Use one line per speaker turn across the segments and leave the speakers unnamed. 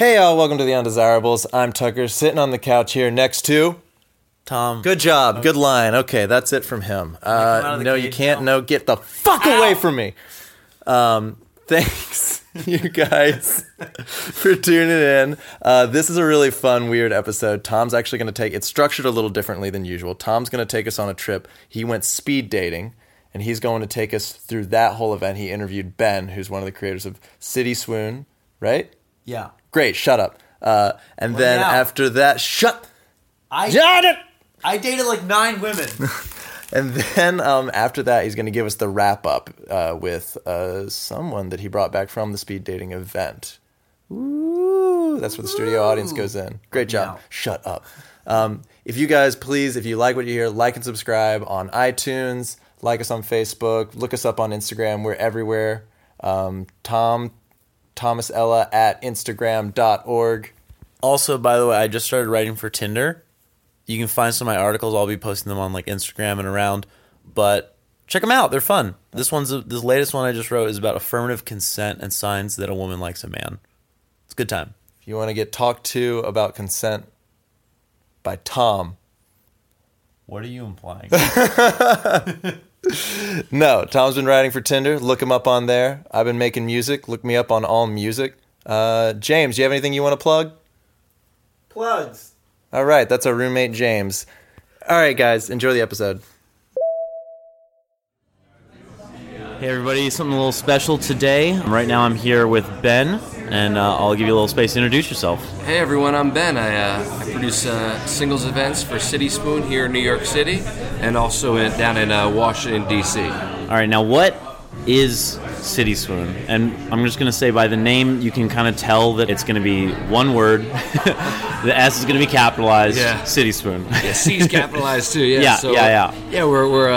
Hey y'all, welcome to the Undesirables. I'm Tucker, sitting on the couch here next to.
Tom.
Good job, good line. Okay, that's it from him.
out
Uh,
of the
no, you
cage
can't. No, get the fuck away from me. Um, thanks, you guys, for tuning in. Uh, this is a really fun, weird episode. Tom's actually going to take. It's structured a little differently than usual. Tom's going to take us on a trip. He went speed dating. And he's going to take us through that whole event. He interviewed Ben, who's one of the creators of City Swoon, right?
Yeah.
Great, shut up. Uh, and then
now.
after that, shut,
I
shut it.
I dated like nine women.
And then um, after that, he's going to give us the wrap up uh, with uh, someone that he brought back from the speed dating event. Ooh, that's where the studio audience goes in. Great job.
Now.
Shut up. Um, if you guys, please, if you like what you hear, like and subscribe on iTunes, like us on Facebook, look us up on Instagram. We're everywhere. Um, Tom, Thomas Ella at Instagram.org.
also, by the way, I just started writing for Tinder. You can find some of my articles. I'll be posting them on like Instagram and around. But check them out. They're fun. This one's this latest one I just wrote is about affirmative consent and signs that a woman likes a man. It's a good time.
If you want to get talked to about consent by Tom,
What are you implying?
No, Tom's been writing for Tinder. Look him up on there. I've been making music. Look me up on All Music. Uh, James, do you have anything you want to plug?
Plugs.
All right, that's our roommate James. All right, guys, enjoy the episode.
Hey everybody, something a little special today. Right now I'm here with Ben, and uh, I'll give you a little space to introduce yourself.
Hey everyone, I'm Ben. I, uh, I produce uh, singles events for City Swoon here in New York City and also in, down in uh, Washington, D.C.
All right, now what is City Swoon? And I'm just going to say by the name, you can kind of tell that it's going to be one word. the S is going to be capitalized.
Yeah.
City Swoon.
Yeah, C's capitalized too. Yeah,
Yeah,
so,
yeah, yeah.
Yeah, we're, we're a,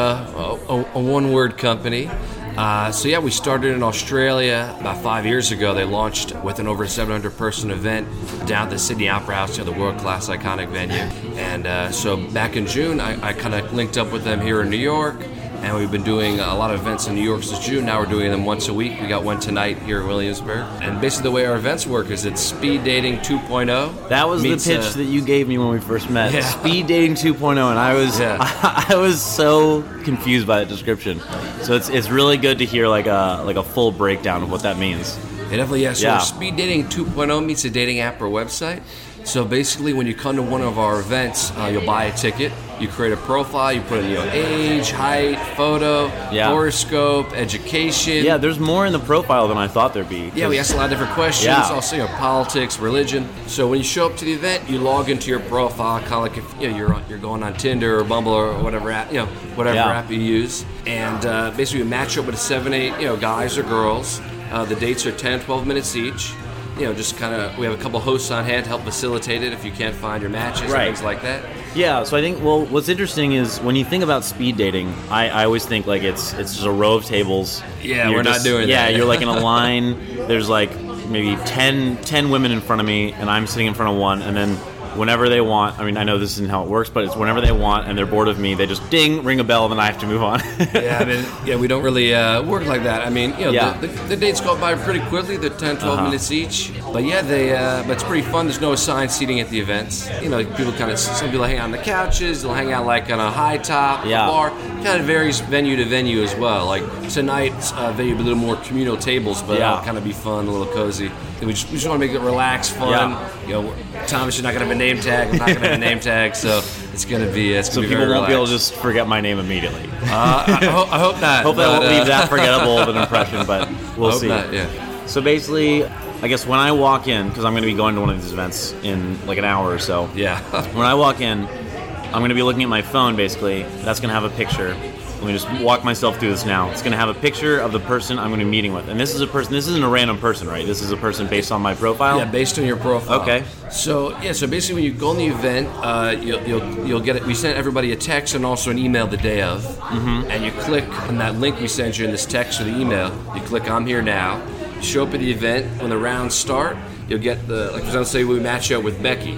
a, a one word company. Uh, so yeah, we started in Australia about five years ago. They launched with an over 700 person event down at the Sydney Opera House, you know, the world class iconic venue. And uh, so back in June, I, I kind of linked up with them here in New York. And we've been doing a lot of events in New York since June. Now we're doing them once a week. We got one tonight here in Williamsburg. And basically, the way our events work is it's speed dating 2.0.
That was the pitch
uh,
that you gave me when we first met.
Yeah.
Speed dating 2.0, and I was
Yeah.
I, was so confused by that description. So it's it's really good to hear like a like a full breakdown of what that means.
Yeah, definitely, yeah. So
Yeah.
Speed Dating 2.0 meets a dating app or website. So basically, when you come to one of our events, uh, you'll buy a ticket. You create a profile. You put in your age, height, photo,
Yeah.
horoscope, education.
Yeah, there's more in the profile than I thought there'd be.
Yeah, we ask a lot of different questions.
Yeah.
Also, you know, politics, religion. So when you show up to the event, you log into your profile, kind of like if you know, you're on, you're going on Tinder or Bumble or whatever app, you know, whatever
Yeah.
app you use, and uh, basically we match up with seven, eight, you know, guys or girls. Uh, the dates are 10, 12 minutes each. You know, just kind of we have a couple hosts on hand to help facilitate it if you can't find your matches
Right.
and things like that.
Yeah, so I think well, what's interesting is when you think about speed dating, I, I always think like it's it's just a row of tables.
Yeah,
You're
we're not
just-
doing
yeah,
that.
you're like in a line. There's like maybe 10, 10 women in front of me, and I'm sitting in front of one, and then whenever they want, I mean, I know this isn't how it works, but it's whenever they want, and they're bored of me, they just ding, ring a bell, and then I have to move on.
Yeah, I mean, yeah, we don't really uh, work like that. I mean, you know,
Yeah.
the, the, the dates go by pretty quickly. They're 10, 12
Uh-huh.
minutes each. But yeah, they, uh, but it's pretty fun. There's no assigned seating at the events. You know, people kind of, some people hang out on the couches. They'll hang out like on a high top,
Yeah.
bar. Kind of varies venue to venue as well. Like tonight's uh, venue, a little more communal tables, but
Yeah.
it'll kind of be fun, a little cozy. And we just, we just want to make it relaxed, fun.
Yeah.
You know, Thomas is not going to have a name tag. I'm not going to have a name tag, so it's going to be, it's
so
to be
people won't be able to just forget my name immediately.
Uh, I, I hope, I hope not.
Hope that
but,
won't
uh,
leave that forgettable of an impression, but we'll
hope
see.
not, yeah.
So basically, I guess when I walk in, because I'm going to be going to one of these events in like an hour or so.
Yeah.
When I walk in, I'm going to be looking at my phone basically. That's going to have a picture. Let me just walk myself through this now. It's going to have a picture of the person I'm going to be meeting with. And this is a person, this isn't a random person, right? This is a person based on my profile.
Yeah, based on your profile.
Okay.
So yeah, so basically, when you go on the event, uh, you'll, you'll you'll get it. We send everybody a text and also an email the day of, mm-hmm. and you click on that link we send you in this text or the email. You click I'm here now. Show up at the event when the rounds start. You'll get the like for example, say we match up with Becky.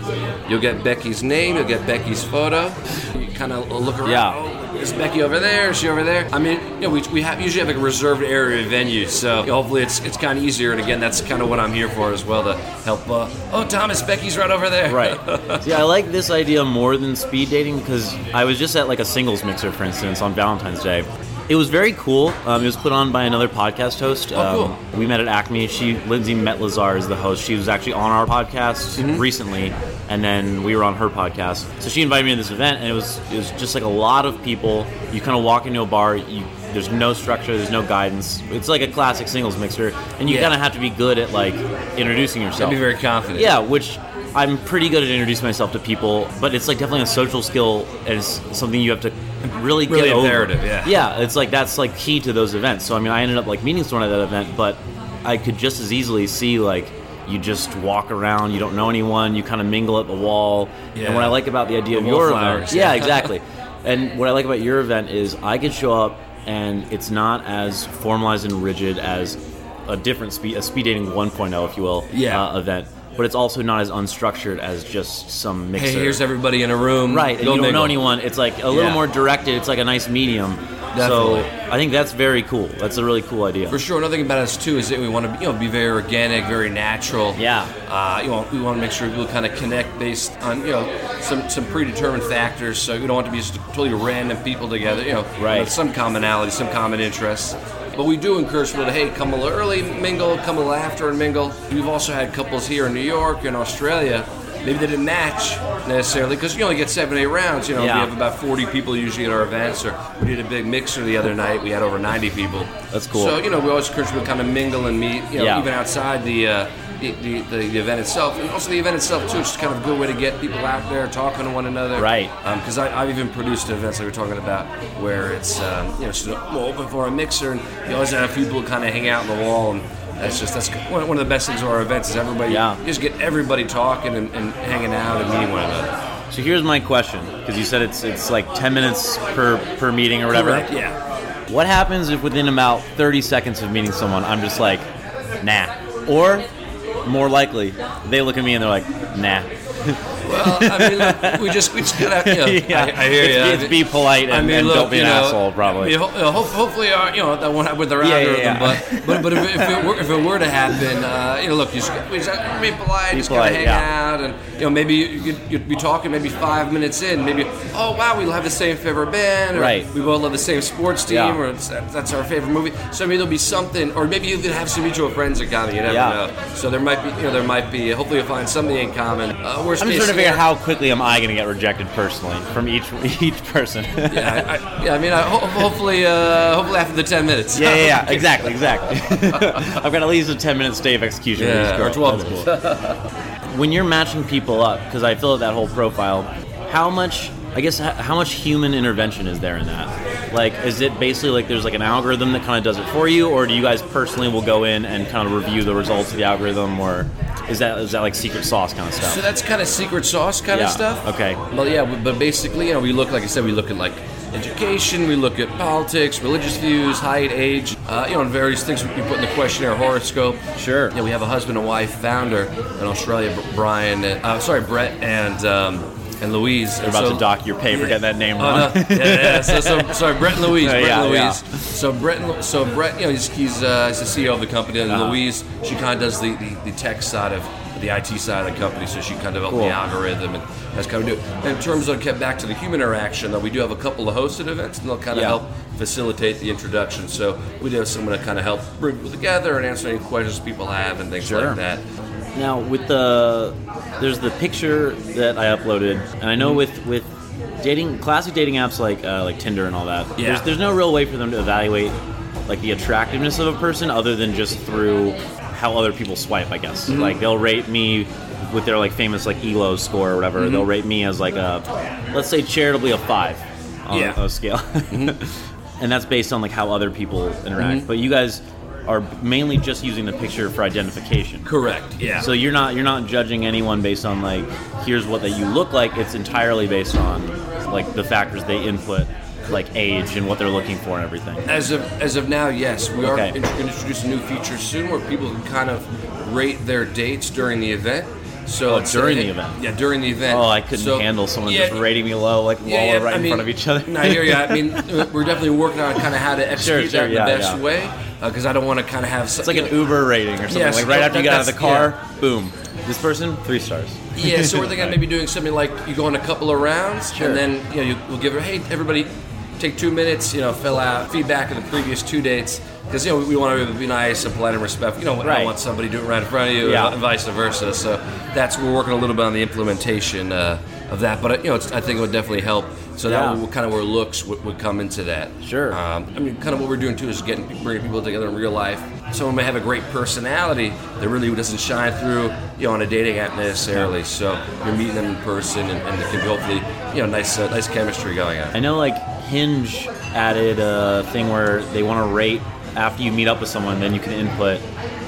You'll get Becky's name. You'll get Becky's photo. You kind of look around.
Yeah.
Oh, is Becky over there? Is she over there? I mean, you know, we, we have usually have like a reserved area venue, so hopefully it's it's kind of easier. And again, that's kind of what I'm here for as well to help. Uh, oh, Thomas, Becky's right over there.
Right. See, I like this idea more than speed dating because I was just at like a singles mixer, for instance, on Valentine's Day. It was very cool. Um, it was put on by another podcast host.
Oh, cool.
Um, we met at Acme. She, Lindsey Metselaar, is the host. She was actually on our podcast
Mm-hmm.
recently, and then we were on her podcast. So she invited me to this event, and it was it was just like a lot of people. You kind of walk into a bar. You there's no structure. There's no guidance. It's like a classic singles mixer, and you
Yeah.
kind of have to be good at like introducing yourself.
Be very confident.
Yeah, which I'm pretty good at introducing myself to people, but it's like definitely a social skill and it's something you have to really,
Really
get over.
imperative, yeah.
Yeah, it's like that's like key to those events. So I mean, I ended up like meeting someone at that event, but I could just as easily see like you just walk around, you don't know anyone, you kind of mingle at the wall.
Yeah.
And what I like about the idea
The
of your
wallflowers,
event, yeah,
yeah.
exactly. and what I like about your event is I could show up and it's not as formalized and rigid as a different speed, a speed dating 1.0, if you will,
Yeah.
uh, event. But it's also not as unstructured as just some mixer.
Hey, here's everybody in a room.
right, and
Go
you don't
mingle.
know anyone. It's like a little
Yeah.
more directed. It's like a nice medium.
Definitely.
So I think that's very cool. That's a really cool idea.
For sure. Another thing about us too is that we want to, you know, be very organic, very natural.
Yeah.
Uh, you know, we want to make sure people kind of connect based on, you know, some some predetermined factors. So we don't want to be just totally random people together. You know,
Right.
with some commonality, some common interests. But we do encourage people to, hey, come a little early, mingle, come a little after, and mingle. We've also had couples here in New York and Australia. Maybe they didn't match necessarily because you only get seven, eight rounds. You know,
Yeah.
we have about 40 people usually at our events. Or we did a big mixer the other night. We had over 90 people.
That's cool.
So you know, we always encourage people to kind of mingle and meet. You know,
Yeah.
even outside the, uh, the, the, the event itself, and also the event itself too. It's just kind of a good way to get people out there talking to one another.
Right.
Because I I've even produced events like we're talking about where it's um, you know just open for a mixer, and you always have people kind of hang out on the wall and. That's just that's one one of the best things of our events is everybody
Yeah.
you just get everybody talking and, and hanging out and meeting one another.
So here's my question, because you said it's it's like 10 minutes per per meeting or whatever.
Correct. Yeah.
What happens if within about 30 seconds of meeting someone, I'm just like, nah, or more likely, they look at me and they're like, nah.
Well, I mean, look, we just we just gotta you know,
Yeah.
I, I hear
It's-
you.
it's be polite and- and don't be an
know,
asshole, probably.
I you know, ho- hopefully, uh, you know that won't happen with their
Yeah, yeah,
algorithm.
yeah.
But but but if, if, it were, if it were to happen, uh, you know, look, you just, we just be polite,
Be
just
polite,
gotta hang
yeah.
out, and you know, maybe you- you'd, you'd be talking maybe five minutes in, maybe oh wow, we have the same favorite band, or
Right.
we both love the same sports team,
Yeah.
or it's, that's our favorite movie. So maybe there'll be something, or maybe you even have some mutual friends in common. You never know. So there might be, you know, there might be. Hopefully, you'll find something in common. Uh, worst
I'm
case
just trying to figure out how quickly am I going to get rejected personally from each each person.
yeah, I, I, yeah. I mean, I, ho- hopefully, uh, hopefully after the ten minutes.
Yeah, yeah, yeah, exactly, exactly. I've got at least a 10 minute stay of execution.
Yeah, or 12
That's cool. when you're matching people up, because I fill out that whole profile, how much, I guess, how much human intervention is there in that? Like, is it basically like there's like an algorithm that kind of does it for you, or do you guys personally will go in and kind of review the results of the algorithm, or is that is that like secret sauce kind of stuff?
So that's kind of secret sauce kind
Yeah,
of stuff.
okay.
Well, yeah, but- basically, you know, we look like I said, we look at like education, we look at politics, religious views, height, age, uh, you know, and various things we put in the questionnaire horoscope.
Sure.
Yeah, we have a husband and wife founder in Australia, Brian. and- Uh, sorry, Brett and um, and Louise.
They're about to dock your pay for getting that name
Oh,
wrong.
no. yeah, yeah. So, so sorry, Brett and Louise.
Yeah,
Brett and
yeah,
Louise. So Brett, and, so Brett, you know, he's he's, uh, he's the CEO of the company, and
Uh-huh.
Louise, she kind of does the, the, the tech side of the IT side of the company. So she kind of developed
Cool.
the algorithm, and that's kind of do. And in terms of get back to the human interaction, though, we do have a couple of hosted events, and they'll kind of
Yeah.
help facilitate the introduction. So we do have someone to kind of help bring people together and answer any questions people have and things
Sure.
like that.
Now with the there's the picture that I uploaded, and I know
Mm-hmm.
with with dating classic dating apps like uh, like Tinder and all that.
Yeah.
There's there's no real way for them to evaluate like the attractiveness of a person other than just through how other people swipe. I guess
Mm-hmm.
like they'll rate me with their like famous like Elo score or whatever.
Mm-hmm.
They'll rate me as like a let's say charitably a five on
Yeah. Mm-hmm.
a scale, and that's based on like how other people interact. But you guys are mainly just using the picture for identification.
Correct. Yeah.
So you're not you're not judging anyone based on like here's what that you look like. It's entirely based on like the factors they input, like age and what they're looking for and everything.
As of as of now, yes, we are going to introduce a new feature soon where people can kind of rate their dates during the event. So
Oh, during the event.
Yeah, during the event.
Oh, I couldn't
So-
handle someone
yeah,
just rating me low, like while
yeah,
we're right
I
in
mean,
front of each other.
No, I hear you. I mean, we're definitely working on kind of how to execute
sure,
that in
yeah,
the best
yeah.
way because I don't want to kind of have.
It's like an Uber rating or something.
Yes,
like right after you get out of the car, boom. This person, three stars.
Yeah, so we're thinking of maybe doing something like you go on a couple of rounds,
Sure.
and then you know you, we'll give her, hey, everybody, take two minutes, you know, fill out feedback of the previous two dates. Because you know we, we want to be nice and polite and respectful. You know, I don't want somebody doing it right in front of you,
Yeah.
and vice versa. So that's we're working a little bit on the implementation uh, of that. But you know, it's, I think it would definitely help. So
Yeah.
that would, kind of where looks would, would come into that.
Sure.
Um, I mean, kind of what we're doing too is getting bringing people together in real life. Someone may have a great personality that really doesn't shine through, you know, on a dating app necessarily. So you're meeting them in person, and, and there can be hopefully, you know, nice, uh, nice chemistry going on.
I know like Hinge added a thing where they want to rate after you meet up with someone, then you can input,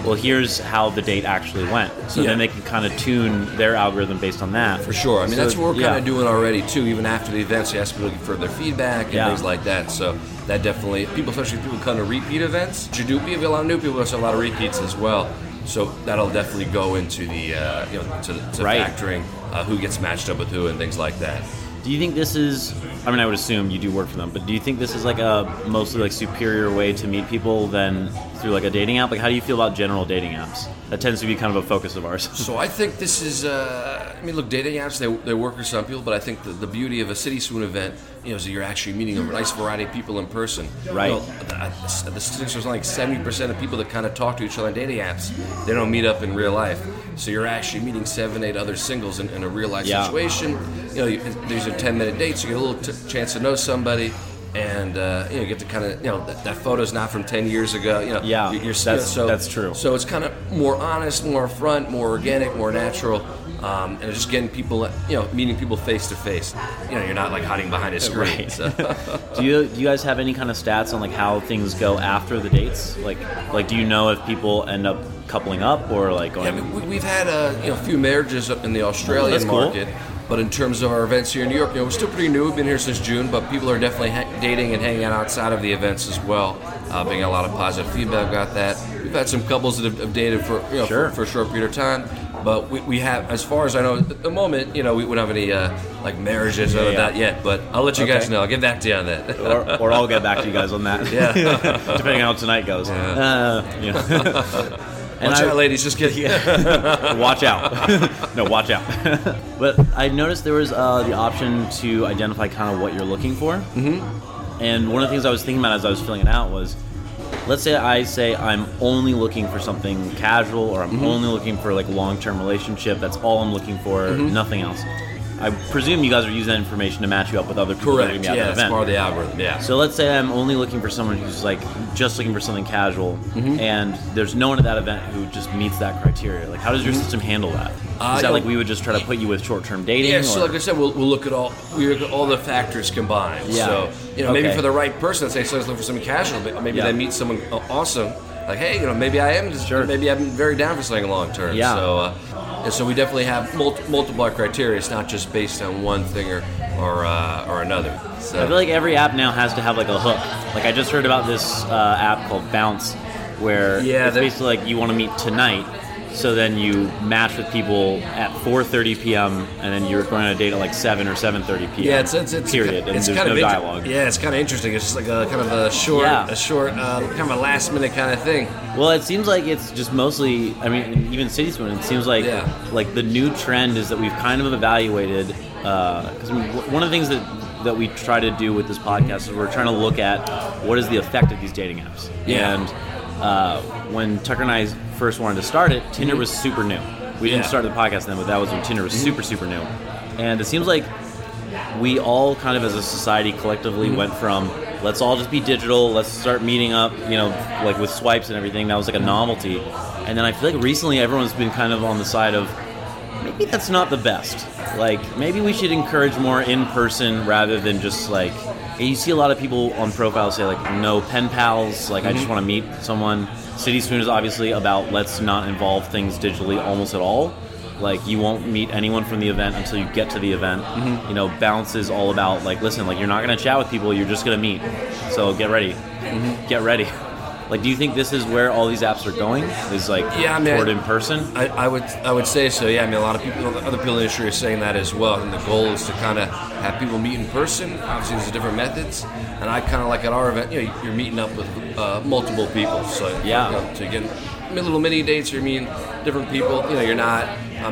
well, here's how the date actually went. So
Yeah.
then they can kind of tune their algorithm based on that.
For sure. I mean,
So,
that's what we're
yeah.
kind of doing already too. Even after the events, you ask people for their feedback and
Yeah.
things like that. So that definitely people, especially people who come to repeat events. You do we have a lot of new people, also a lot of repeats as well. So that'll definitely go into the uh, you know to, to
Right.
factoring uh, who gets matched up with who and things like that.
Do you think this is? I mean, I would assume you do work for them, but do you think this is like a mostly like superior way to meet people than through like a dating app? Like, how do you feel about general dating apps? That tends to be kind of a focus of ours.
So I think this is. Uh, I mean, look, dating apps they, they work for some people, but I think the, the beauty of a City Swoon event, you know, is that you're actually meeting a nice variety of people in person.
Right.
You know, the, the statistics are like seventy percent of people that kind of talk to each other on dating apps, they don't meet up in real life. So you're actually meeting seven, eight other singles in, in a real life
Yeah.
situation. You know, you, these are ten minute dates. You get a little t- chance to know somebody. And uh, you know, get to kind of you know that, that photo's not from ten years ago. You know,
Yeah,
you're, you're
that's-
so,
that's true.
So it's kind of more honest, more upfront, more organic, more natural, um, and just getting people, you know, meeting people face to face. You know, you're not like hiding behind a screen.
Right.
So.
do you do you guys have any kind of stats on like how things go after the dates? Like, like do you know if people end up coupling up or like
Yeah. I mean, we- we've had uh, you know a few marriages up in the Australian
cool.
market, but in terms of our events here in New York, you know, we're still pretty new. We've been here since June, but people are definitely ha- dating and hanging out outside of the events as well. Uh, being a lot of positive feedback about that. We've had some couples that have, have dated for you know
Sure.
for, for a short period of time, but we, we have, as far as I know, at the moment, you know, we wouldn't have any uh, like marriages out of
yeah.
that yet. But I'll let you guys know. I'll get back to you on that.
or, or I'll get back to you guys on that.
Yeah.
depending on how tonight goes. Uh, yeah. and
Watch
I,
out, ladies. Just kidding.
watch out. no, watch out. but I noticed there was uh, the option to identify kind of what you're looking for. Mm-hmm. And one of the things I was thinking about as I was filling it out was, let's say I say I'm only looking for something casual, or
Mm-hmm.
I'm only looking for like a long-term relationship. That's all I'm looking for.
Mm-hmm.
Nothing else. I presume you guys are using that information to match you up with other people that are
Correct.
going to be at
Yeah,
that event.
part of the algorithm. Yeah.
So let's say I'm only looking for someone who's like just looking for something casual,
Mm-hmm.
and there's no one at that event who just meets that criteria. Like, how does your system handle that? Is
Mm-hmm. Uh,
that like we would just try to put you with short-term dating?
Yeah, so like I said, we'll, we'll look at all we look at all the factors combined.
Yeah.
So you know, maybe for the right person, say someone's looking for something casual, but maybe
Yeah.
they meet someone awesome. Like, hey, you know, maybe I am just
Sure.
maybe I'm very down for something long term.
Yeah.
So, uh, and so we definitely have mul- multiple criteria. It's not just based on one thing or or uh, or another. So
I feel like every app now has to have like a hook. Like I just heard about this uh, app called Bounce, where
Yeah,
it's
that-
basically like you want to meet tonight. So then you match with people at 4:30 p.m. and then you're going on a date at like 7 or 7:30 p.m.
yeah, it's it's, it's
period, and
It's
there's
kind
no
of inter-
dialogue.
Yeah, it's kind of interesting. It's just like a kind of a short,
Yeah.
a short, uh, kind of a last minute kind of thing.
Well, it seems like it's just mostly. I mean, even City Swoon. It seems like
Yeah.
like the new trend is that we've kind of evaluated because w- one of the things that that we try to do with this podcast is we're trying to look at what is the effect of these dating apps.
Yeah.
And uh, when Tucker and I first wanted to start it, Tinder mm-hmm. was super new. We didn't
Yeah.
start the podcast then, but that was when Tinder was mm-hmm. super super new. And it seems like we all kind of as a society collectively mm-hmm. went from let's all just be digital let's start meeting up you know like with swipes and everything that was like a novelty and then i feel like recently everyone's been kind of on the side of maybe that's not the best like maybe we should encourage more in person rather than just like you see a lot of people on profiles say like no pen pals like i just mm-hmm. want to meet someone. City Swoon is obviously about let's not involve things digitally almost at all. Like you won't meet anyone from the event until you get to the event. Mm-hmm. You know bounce is all about like listen like you're not going to chat with people you're just going to meet. So get ready. Mm-hmm. Get ready Like, do you think this is where all these apps are going? Is like
Yeah, I mean,
toward in person?
I, I would I would say so. Yeah, I mean a lot of people, other people in the industry are saying that as well. And the goal is to kind of have people meet in person. Obviously, there's different methods, and I kind of like at our event, you know, you're meeting up with uh, multiple people. So
Yeah.
you know, to get little mini dates, you're meeting different people. You know, you're not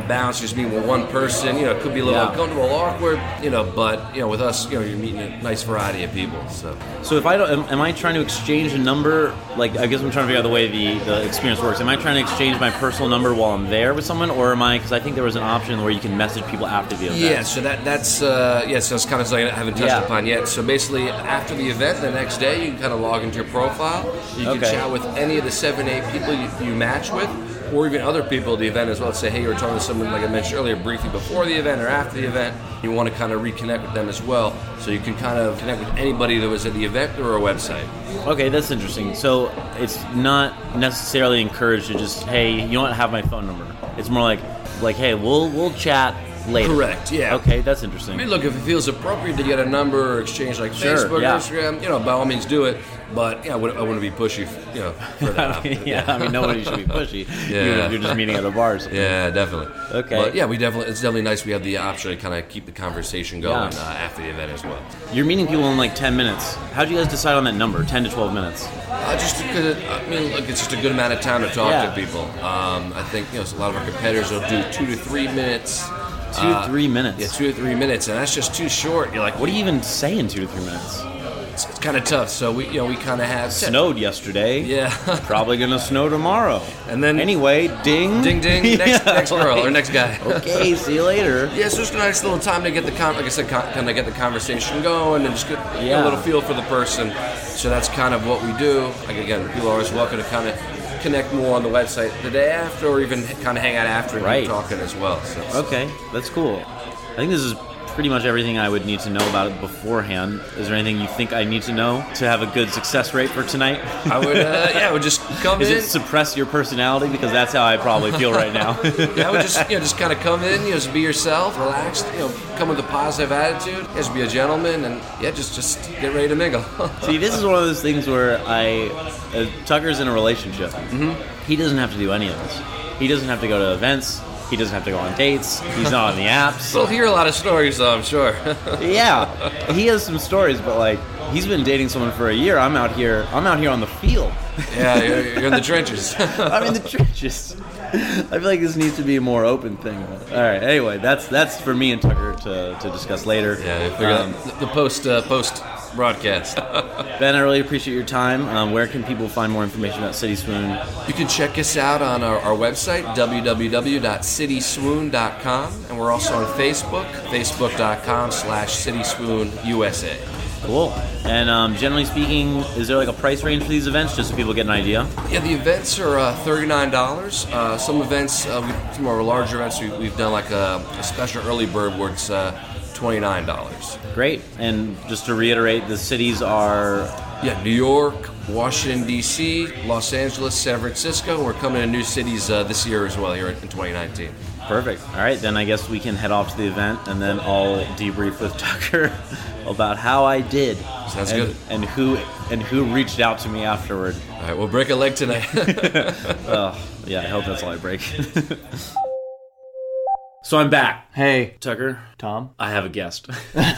balance just meeting with one person. You know, it could be a little
Yeah.
uncomfortable, awkward. You know, but you know, with us, you know, you're meeting a nice variety of people. So
So if I don't, am, am I trying to exchange a number? Like, I guess I'm trying to figure out the way the, the experience works. Am I trying to exchange my personal number while I'm there with someone, or am I? Because I think there was an option where you can message people after the event.
Yeah, so that that's uh, yeah, so it's kind of something I haven't touched
Yeah.
upon yet. So basically, after the event, the next day, you can kind of log into your profile. You can
Okay.
chat with any of the seven, eight people you, you match with, or even other people at the event as well. Say, hey, you were talking to someone like I mentioned earlier, briefly before the event or after the event. You want to kind of reconnect with them as well, so you can kind of connect with anybody that was at the event or a website.
Okay, that's interesting. So it's not necessarily encouraged to just, hey, you don't have my phone number. It's more like, like, hey, we'll we'll chat later.
Correct, yeah.
Okay, that's interesting.
I mean, look, if it feels appropriate to get a number or exchange like
Sure,
Facebook
yeah.
Instagram, you know, by all means do it. But yeah, I wouldn't, I wouldn't be pushy, you know, for that.
yeah, I mean, nobody should be pushy.
Yeah.
You're just meeting at a bar.
Yeah, definitely.
Okay.
But yeah, we definitely. It's definitely nice. We have the option to kind of keep the conversation going
Yeah.
uh, after the event as well.
You're meeting people in like 10 minutes. How do you guys decide on that number, 10 to 12 minutes?
Uh, just because I mean, look, it's just a good amount of time to talk
Yeah.
to people. Um, I think you know a lot of our competitors will do two to three minutes.
Two to three minutes.
Yeah, two to three minutes, and that's just too short. You're like,
What do you even say in two to three minutes?
It's, it's kind of tough. So we, you know, we kind of have
Snowed yesterday.
Yeah.
Probably gonna snow tomorrow.
And then-
anyway, ding,
Ding ding. Next,
Yeah,
next girl or next guy.
Okay, see you later.
Yeah, so just a nice little time to get the con- like I said, con- kind of get the conversation going and just get get
Yeah.
a little feel for the person. So that's kind of what we do. Like again, people are always welcome to kind of connect more on the website the day after, or even kind of hang out after and
Right.
talking as well. So
Okay, that's cool. I think this is pretty much everything I would need to know about it beforehand. Is there anything you think I need to know to have a good success rate for tonight?
I would, uh, yeah, I would just come
Is
in.
Is it suppress your personality? Because that's how I probably feel right now.
yeah, I would just you know just kind of come in, you know, just be yourself, relaxed, you know, come with a positive attitude, just be a gentleman, and yeah, just just get ready to mingle.
See, this is one of those things where I, uh, Tucker's in a relationship. Mm-hmm. He doesn't have to do any of this. He doesn't have to go to events. He doesn't have to go on dates. He's not on the apps.
We'll hear a lot of stories, though, I'm sure.
Yeah, he has some stories, but like he's been dating someone for a year. I'm out here. I'm out here on the field.
yeah, you're, you're in the trenches.
I'm in the trenches. I feel like this needs to be a more open thing. But, all right. Anyway, that's that's for me and Tucker to, to discuss later.
Yeah,
Um,
the post uh, post broadcast.
Ben, I really appreciate your time. Um, where can people find more information about City Swoon?
You can check us out on our, our website, www.cityswoon.com, and we're also on Facebook, facebook.com slash cityswoonusa.
Cool. And um, generally speaking, is there like a price range for these events, just so people get an idea?
Yeah, the events are uh, $39. Uh, some events, uh, we, some of our larger events, we, we've done like a, a special early bird where it's uh, $29.
Great. And just to reiterate, the cities are
Yeah, New York, Washington, D.C., Los Angeles, San Francisco. We're coming to new cities uh, this year as well here in 2019.
perfect. All right, then I guess we can head off to the event, and then I'll debrief with Tucker about how I did.
Sounds
and,
good.
And who and who reached out to me afterward.
All right, we'll break a leg tonight.
Oh, yeah, I hope that's all I break. So I'm back.
Hey,
Tucker,
Tom.
I have a guest.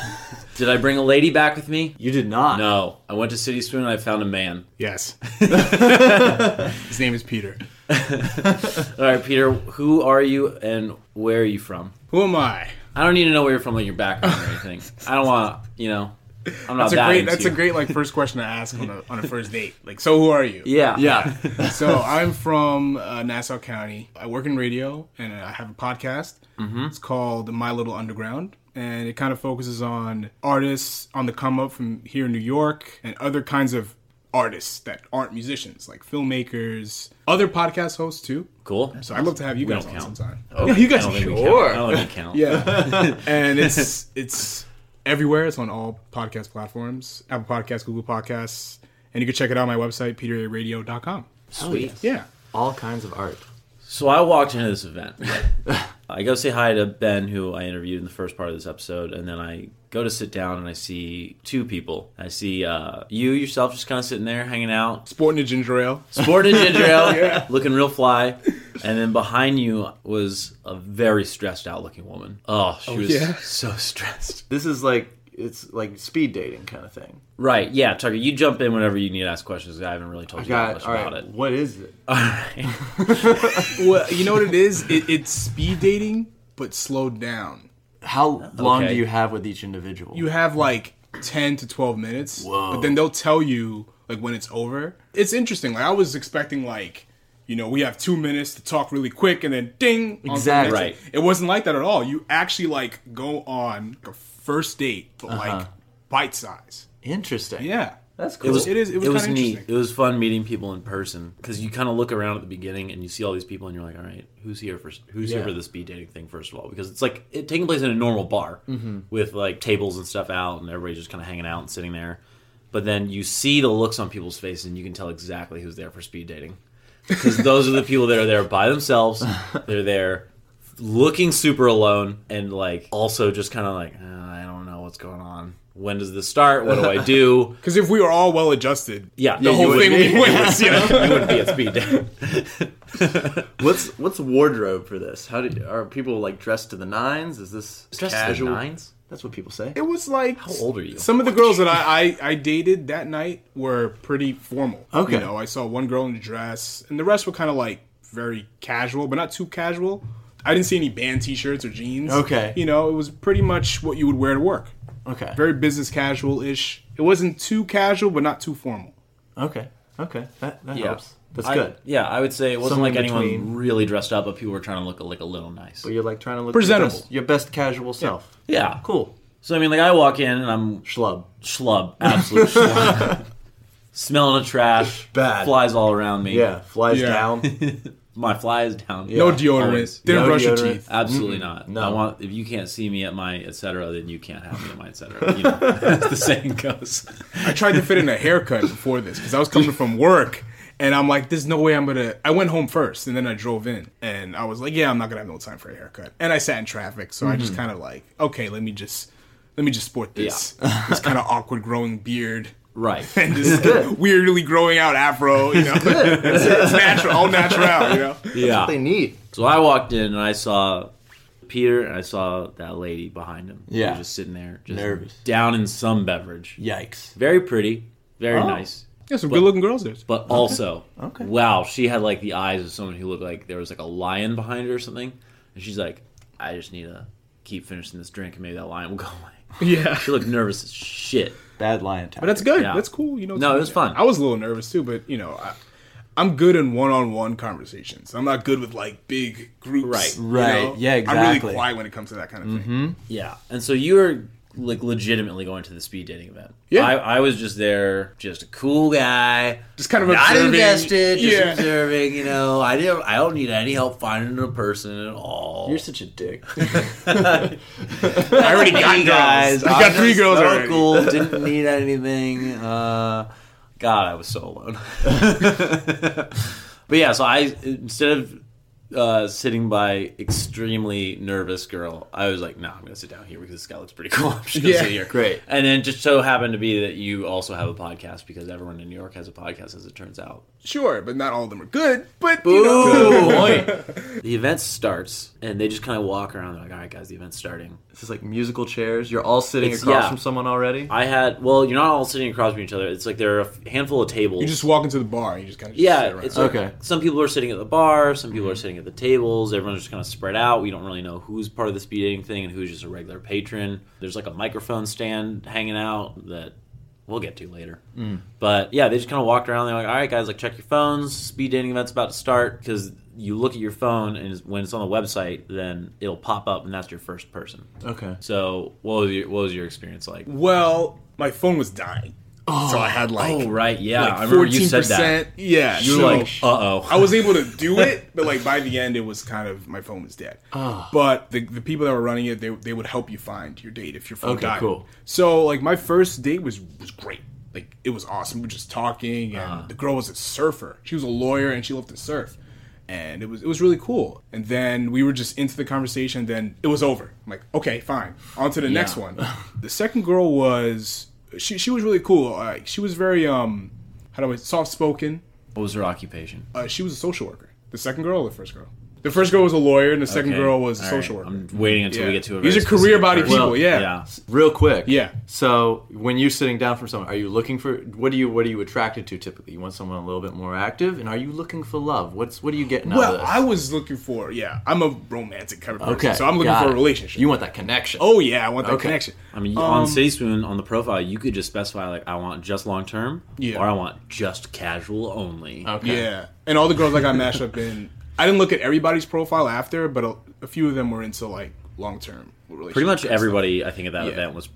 did I bring a lady back with me?
You did not.
No. I went to City Swoon and I found a man.
Yes. His name is Peter.
All right, Peter, who are you and where are you from?
Who am I?
I don't need to know where you're from, like your background or anything. I don't want to, you know. I'm not
That's a
that
great.
into
That's a great like first question to ask on a on a first date. Like, so who are you?
Yeah.
Yeah.
So I'm from uh, Nassau County. I work in radio and I have a podcast. Mm-hmm. It's called My Little Underground, and it kind of focuses on artists on the come up from here in New York and other kinds of artists that aren't musicians, like filmmakers, other podcast hosts too.
Cool.
So I'd love to have you
We
guys
don't
on
count.
sometime.
Okay.
Yeah, you guys
I don't think we
sure.
count. I don't think we count.
Yeah, and it's it's everywhere. It's on all podcast platforms: Apple Podcasts, Google Podcasts, and you can check it out on my website, peteraradio.com.
Sweet.
Yeah,
All kinds of art.
So I walked into this event, I go say hi to Ben, who I interviewed in the first part of this episode, and then I go to sit down and I see two people. I see uh, you yourself just kind of sitting there hanging out,
Sporting a ginger ale.
sporting a ginger ale, looking real fly. And then behind you was a very stressed out looking woman. Oh, she oh, was
yeah?
so stressed.
This is like it's like speed dating kind of thing.
Right, yeah, Tucker, you jump in whenever you need to ask questions. I haven't really told you that much
all
about
right.
it.
What is it?
All right.
Well, you know what it is? It, it's speed dating, but slowed down.
How long
Okay.
do you have with each individual?
You have like ten to twelve minutes,
Whoa.
but then they'll tell you like when it's over. It's interesting. Like I was expecting like. You know, we have two minutes to talk really quick, and then ding. on the
Exactly.
Right.
It wasn't like that at all. You actually like go on a first date, but like bite size.
Interesting.
Yeah,
That's cool.
It
cool.
was,
It is- it was kinda
neat.
interesting.
It was fun meeting people in person because you kind of look around at the beginning and you see all these people and you're like, all right, who's here for who's here for the speed dating thing first of all? Because it's like it taking place in a normal bar
Mm-hmm.
with like tables and stuff out and everybody just kind of hanging out and sitting there. But then you see the looks on people's faces and you can tell exactly who's there for speed dating because those are the people that are there by themselves. They're there looking super alone and like also just kind of like "Uh, I don't know what's going on. When does this start? What do I do?
because if we were all well adjusted,
Yeah,
the
you
whole
would
thing would
be.
be pointless. You know?
you wouldn't be at speed dating.
What's what's wardrobe for this? How did are people like dressed to the nines? Is this
Dressed to the
casual?
nines?
That's what people say.
It was like
How old are you?
Some of the girls that I, I, I dated that night were pretty formal.
Okay.
You know, I saw one girl in a dress, and the rest were kind of like very casual, but not too casual. I didn't see any band T-shirts or jeans.
Okay.
You know, it was pretty much what you would wear to work.
Okay.
Very business casual ish. It wasn't too casual, but not too formal.
Okay. Okay. That, that
Yeah.
helps. That's
I-
good.
yeah, I would say it wasn't
Somewhere
like anyone
between.
really dressed up, but people were trying to look like a little nice.
But you're like trying to look
Presentable.
Your best, your best casual self.
Yeah,
Cool.
So I mean, like I walk in and I'm
Schlub.
schlub, absolute schlub, smelling of trash,
Bad.
flies all around me.
Yeah. Flies
Yeah.
down.
my fly is down.
No deodorant.
always.
Didn't
No
brush your teeth.
Absolutely not.
No.
I want if you can't see me at my etc. Then you can't have me at my etc. You know, as the saying goes.
I tried to fit in a haircut before this because I was coming from work. And I'm like, there's no way I'm gonna. I went home first, and then I drove in, and I was like, yeah, I'm not gonna have no time for a haircut. And I sat in traffic, so I just mm-hmm. kind of like, okay, let me just, let me just sport this, yeah. this kind of awkward growing beard,
Right.
and this weirdly growing out afro. You know, it's, it's natural, all natural. You know,
Yeah.
they need.
So I walked in and I saw Peter and I saw that lady behind him.
Yeah.
just sitting there, just
Nervous.
down in some beverage.
Yikes.
Very pretty, very
Oh.
nice.
Yeah, some good looking girls there.
But also,
Okay.
wow, she had like the eyes of someone who looked like there was like a lion behind her or something. And she's like, I just need to keep finishing this drink and maybe that lion will go away.
Yeah,
She looked nervous as shit.
Bad lion tactic.
but that's good.
Yeah.
That's cool. You know,
No, it was fun.
I was a little nervous too, but you know, I, I'm good in one-on-one conversations. I'm not good with like big groups.
Right.
you
Right.
know?
Yeah, Exactly.
I'm really quiet when it comes to that kind of thing. Mm-hmm.
Yeah. And so you were like legitimately going to the speed dating event.
Yeah.
I, I was just there, just a cool guy.
Just kind of
not
observing.
invested, just
Yeah.
observing. You know, I didn't. I don't need any help finding a person at all.
You're such a dick.
I already got
Hey,
guys. I got three girls
so
already.
Cool. Didn't need anything. Uh, God, I was so alone. but yeah, so I instead of uh, sitting by extremely nervous girl, I was like, "No, I'm gonna sit down here because this guy looks pretty cool. I'm just gonna
Yeah.
sit here."
Great.
And then just so happened to be that you also have a podcast because everyone in New York has a podcast, as it turns out.
Sure, but not all of them are good. But you know,
the event starts, and they just kind of walk around. They're like, "All right, guys, the event's starting."
This is like musical chairs. You're all sitting
It's-
across
yeah.
from someone already.
I had well, you're not all sitting across from each other. It's like there are a handful of tables.
you just walk into the bar. and You just kind of
Yeah,
sit around.
it's like
Okay.
some people are sitting at the bar, some people are mm-hmm. sitting at the tables. Everyone's just kind of spread out. We don't really know who's part of the speed dating thing and who's just a regular patron. There's like a microphone stand hanging out that we'll get to later. Mm. But yeah, they just kind of walked around. They're like, "All right, guys, like check your phones. Speed dating event's about to start." Because you look at your phone and when it's on the website, then it'll pop up and that's your first person.
Okay.
So what was your what was your experience like?
well, my phone was dying, Oh, so I had like
oh right, yeah,
like
I remember you said that.
14%. Yeah,
You were
so
like, "Uh oh."
I was able to do it, but like by the end, it was kind of my phone was dead. But the, the people that were running it, they, they would help you find your date if your phone
Okay,
died.
cool.
So like my first date was was great. Like it was awesome. We were just talking, and
Uh-huh.
the girl was a surfer. She was a lawyer, and she loved to surf. And it was it was really cool. And then we were just into the conversation. Then it was over. I'm like, okay, fine, on to the next one. The second girl was she she was really cool. Like she was very um how do I soft spoken.
What was her occupation?
Uh, she was a social worker. The second girl or the first girl? The first girl was a lawyer, and the second
Okay.
girl was a
All
social
right.
worker.
I'm waiting until
Yeah.
we get to a.
These
very
are career
specific
body
person.
people. yeah.
Yeah.
Real quick.
Yeah.
So when you're sitting down from someone, are you looking for what are you what are you attracted to typically? You want someone a little bit more active, and are you looking for love? What's what are you getting out
Well,
of this?
I was looking for yeah. I'm a romantic kind of person,
okay,
so I'm looking
got
for a
it.
relationship.
You want that connection?
Oh yeah, I want that
Okay.
connection.
I mean,
Um,
on City Swoon on the profile, you could just specify like I want just long term,
Yeah.
or I want just casual only.
Okay.
Yeah, and all the girls I got matched up in. I didn't look at everybody's profile after, but a, a few of them were into like long term relationships.
Pretty much
and stuff.
everybody I think at that
Yeah.
event was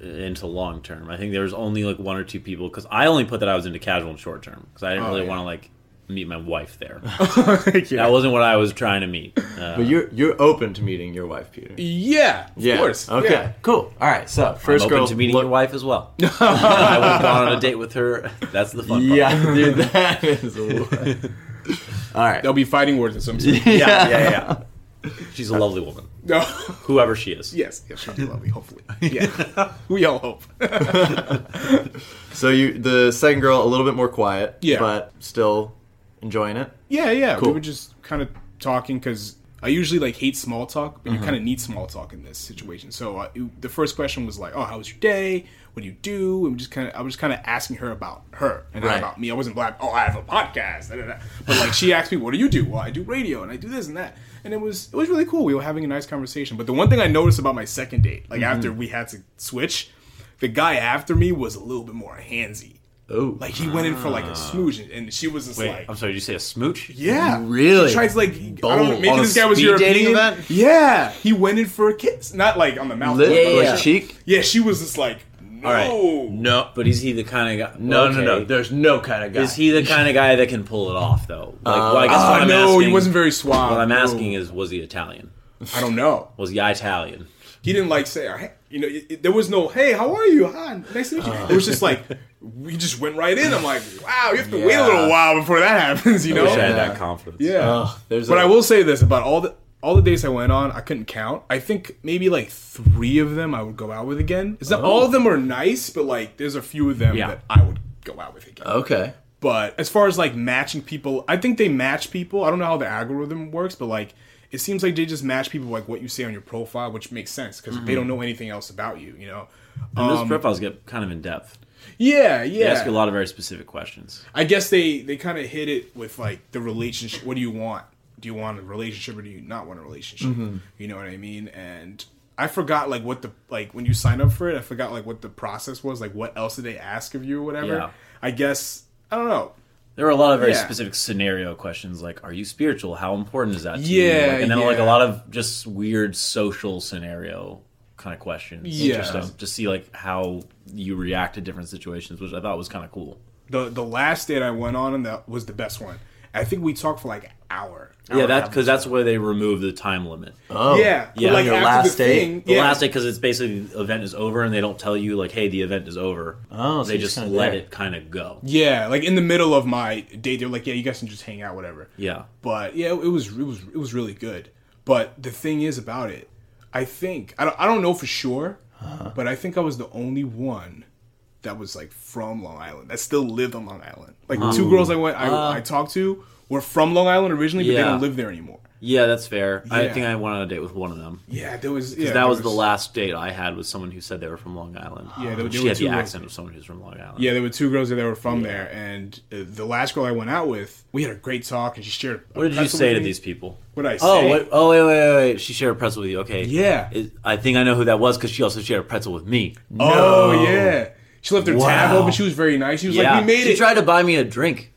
into long term. I think there was only like one or two people because I only put that I was into casual and short term because I didn't
Oh,
really
yeah.
want to like meet my wife there.
yeah.
that wasn't what I was trying to meet. Uh,
But you're you're open to meeting your wife, Peter.
yeah, of
Yeah.
course.
Okay.
yeah.
Cool. All right. So
I'm
first
open
girl
to meeting
look-
your wife as well. I would have gone on a date with her. That's the fun part.
Yeah, dude, that is. All right.
There'll be fighting words in some. sort.
yeah, yeah, yeah. She's a lovely woman,
No.
whoever she is.
yes, yes, she'll be lovely. Hopefully, yeah. we all hope.
So you the second girl a little bit more quiet,
Yeah.
but still enjoying it.
Yeah, yeah.
Cool.
We were just kind of talking because I usually like hate small talk, but
Mm-hmm.
you kind of need small talk in this situation. So uh, it- the first question was like, "Oh, how was your day? What do you do?" And we just kind of, I was just kind of asking her about her and not
Right.
about me. I wasn't like, "Oh, I have a podcast," da, da, da. but like she asked me, "What do you do?" Well, I do radio and I do this and that, and it was it was really cool. We were having a nice conversation. But the one thing I noticed about my second date, like
Mm-hmm.
after we had to switch, the guy after me was a little bit more handsy.
Oh,
Like he went in for like a smooch, and- and she was just
Wait,
like,
I'm sorry. Did you say a smooch?
yeah,
Really?
She tried to like, I don't know, maybe
On
this guy was
speed
European.
dating event?
Yeah, he went in for a kiss, not like on the mouth,
Lip,
but
Yeah,
like
yeah.
cheek.
yeah. She was just like, no,
All right.
No,
But is he the kind of guy?
no, no, no.
okay.
There's no kind of guy.
Is he the kind of guy that can pull it off though? Like, well, I guess
Oh
what I'm
no,
asking,
he wasn't very suave.
What I'm
No.
asking is, was he Italian?
I don't know.
Was he Italian?
He didn't like say, hey, you know, it, it- there was no, hey, how are you? Hi, nice to meet you.
Uh.
it was just like, we just went right in. I'm like, wow, you have to wait a little while before that happens, you
I
know?
wish I had
Yeah.
that confidence.
Yeah.
Ugh, there's
but
a-
I will say this about all the all the dates I went on, I couldn't count. I think maybe like three of them I would go out with again. It's not all of them are nice, but like there's a few of them
Yeah.
that I would go out with again.
Okay.
But as far as like matching people, I think they match people. I don't know how the algorithm works, but like it seems like they just match people like what you say on your profile, which makes sense because they don't know anything else about you. You know.
And those
Um,
profiles get kind of in depth.
Yeah,
They
yeah.
ask you a lot of very specific questions.
I guess they they kind of hit it with like the relationship. What do you want? Do you want a relationship or do you not want a relationship?
Mm-hmm.
You know what I mean? And I forgot like what the like when you sign up for it. I forgot like what the process was. Like what else did they ask of you or whatever?
Yeah.
I guess I don't know.
There were a lot of very
Yeah.
specific scenario questions, like "Are you spiritual? How important is that to
Yeah,
you?" Like, and then like a lot of just weird social scenario kind of questions.
Yeah.
Interesting to see like how you react to different situations, which I thought was kind of cool.
The the last date I went on and that was the best one. I think we talked for like an hour. Hour
Yeah, that's because that's where they remove the time limit.
Oh.
yeah,
Yeah,
like
your last
the
date?
thing,
The
yeah.
last day, because it's basically the event is over, and they don't tell you like, "Hey, the event is over."
Oh, so
they just
just kinda
let
there.
it kind of go.
Yeah, like in the middle of my date, they're like, "Yeah, you guys can just hang out, whatever."
Yeah,
But yeah, it was it was it was really good. But the thing is about it, I think I don't I don't know for sure, uh-huh. but I think I was the only one that was like from Long Island that still lived on Long Island. Like the two girls I went I, uh. I talked to were from Long Island originally, but they don't live there anymore.
yeah, that's fair. I think I went on a date with one of them.
Yeah, there was yeah,
that
there
was, the last date I had with someone who said they were from Long Island.
Yeah, there- there
she had the
girls.
accent of someone who's from Long Island.
Yeah, there were two girls that they were from there, and uh, the last girl I went out with, we had a great talk, and she shared. a
What did you say to these people?
What did I say?
Oh, wait, oh, wait, wait, wait, wait. She shared a pretzel with you. Okay.
Yeah.
It- I think I know who that was because she also shared a pretzel with me.
Oh yeah, she left her tab open. She was very nice. She was
yeah.
like, "We made
she
it."
She tried to buy me a drink.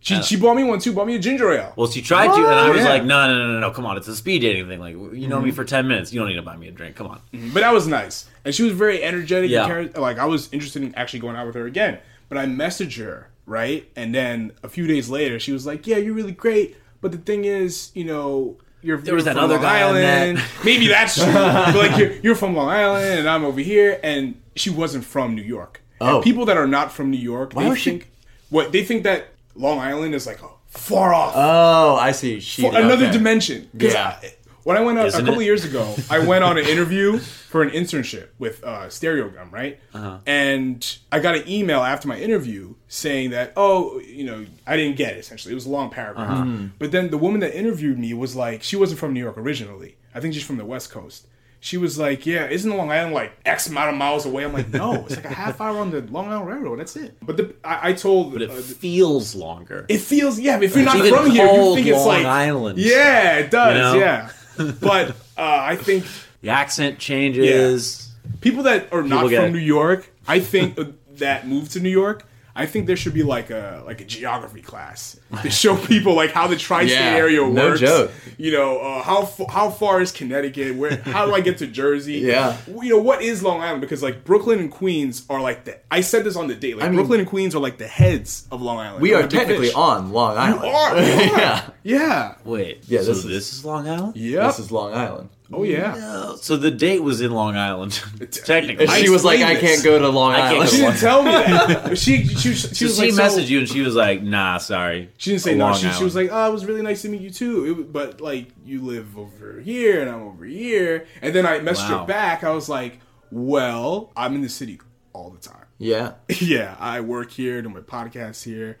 She she bought me one too. Bought me a ginger ale.
Well, she tried to, and I was
Yeah.
like, no, no, no, no, no, come on. It's a speed dating thing. Like, you know
Mm-hmm.
me for 10 minutes. You don't need to buy me a drink. Come on.
But that was nice, and she was very energetic.
Yeah.
Like I was interested in actually going out with her again. But I messaged her right, and then a few days later, she was like, "Yeah, you're really great, but the thing is, you know." You're, there
was that other guy I met."
Maybe that's true. but like you're, you're from Long Island and I'm over here, and she wasn't from New York.
Oh.
And people that are not from New York, they
was she-
think what they think that Long Island is like far off.
Oh, I see. She
another dimension.
Yeah.
I- when I went out
Isn't
a couple years ago, I went on an interview for an internship with uh, Stereogum, right?
Uh-huh.
And I got an email after my interview saying that, oh, you know, I didn't get it. Essentially, it was a long paragraph.
Uh-huh.
But then the woman that interviewed me was like, she wasn't from New York originally. I think she's from the West Coast. She was like, "Yeah, isn't Long Island like X amount of miles away?" I'm like, "No, it's like a half hour on the Long Island Railroad. That's it." But the, I, I told
But it
uh,
feels longer.
it feels yeah. If you're not
It's even
from here, you
called
think it's like
Long
like
Island.
Yeah, it does.
You know?
Yeah, but uh, I think
the accent changes.
people that are not
People get
from
it.
New York, I think that move to New York. I think there should be like a like a geography class to show people like how the tri-state
Yeah,
area
no
works.
joke.
You know, uh, how f- how far is Connecticut? Where how do I get to Jersey?
Yeah.
you know what is Long Island? Because like Brooklyn and Queens are like the. I said this on the date. Like
mean-
Brooklyn and Queens are like the heads of Long Island.
We
They're
are
the big
technically
fish.
on Long Island.
You are. you are.
yeah.
Yeah.
Wait,
Yeah,
So
this
this,
is-
is, Long Island.
Yeah.
This is Long Island.
Oh yeah.
Oh, so the date was in Long Island. Technically,
And she was like,
explained
I can't go to Long
I
Island.
She
to
didn't tell me that. She she she, she
So
was
she
like,
messaged
so,
you and she was like, "Nah, sorry."
She didn't say no.
Long
She, she was like, "Oh, it was really nice to meet you too." It, but like, you live over here and I'm over here. And then I messaged
Wow.
her back. I was like, "Well, I'm in the city all the time.
yeah.
yeah, I work here, do my podcast here.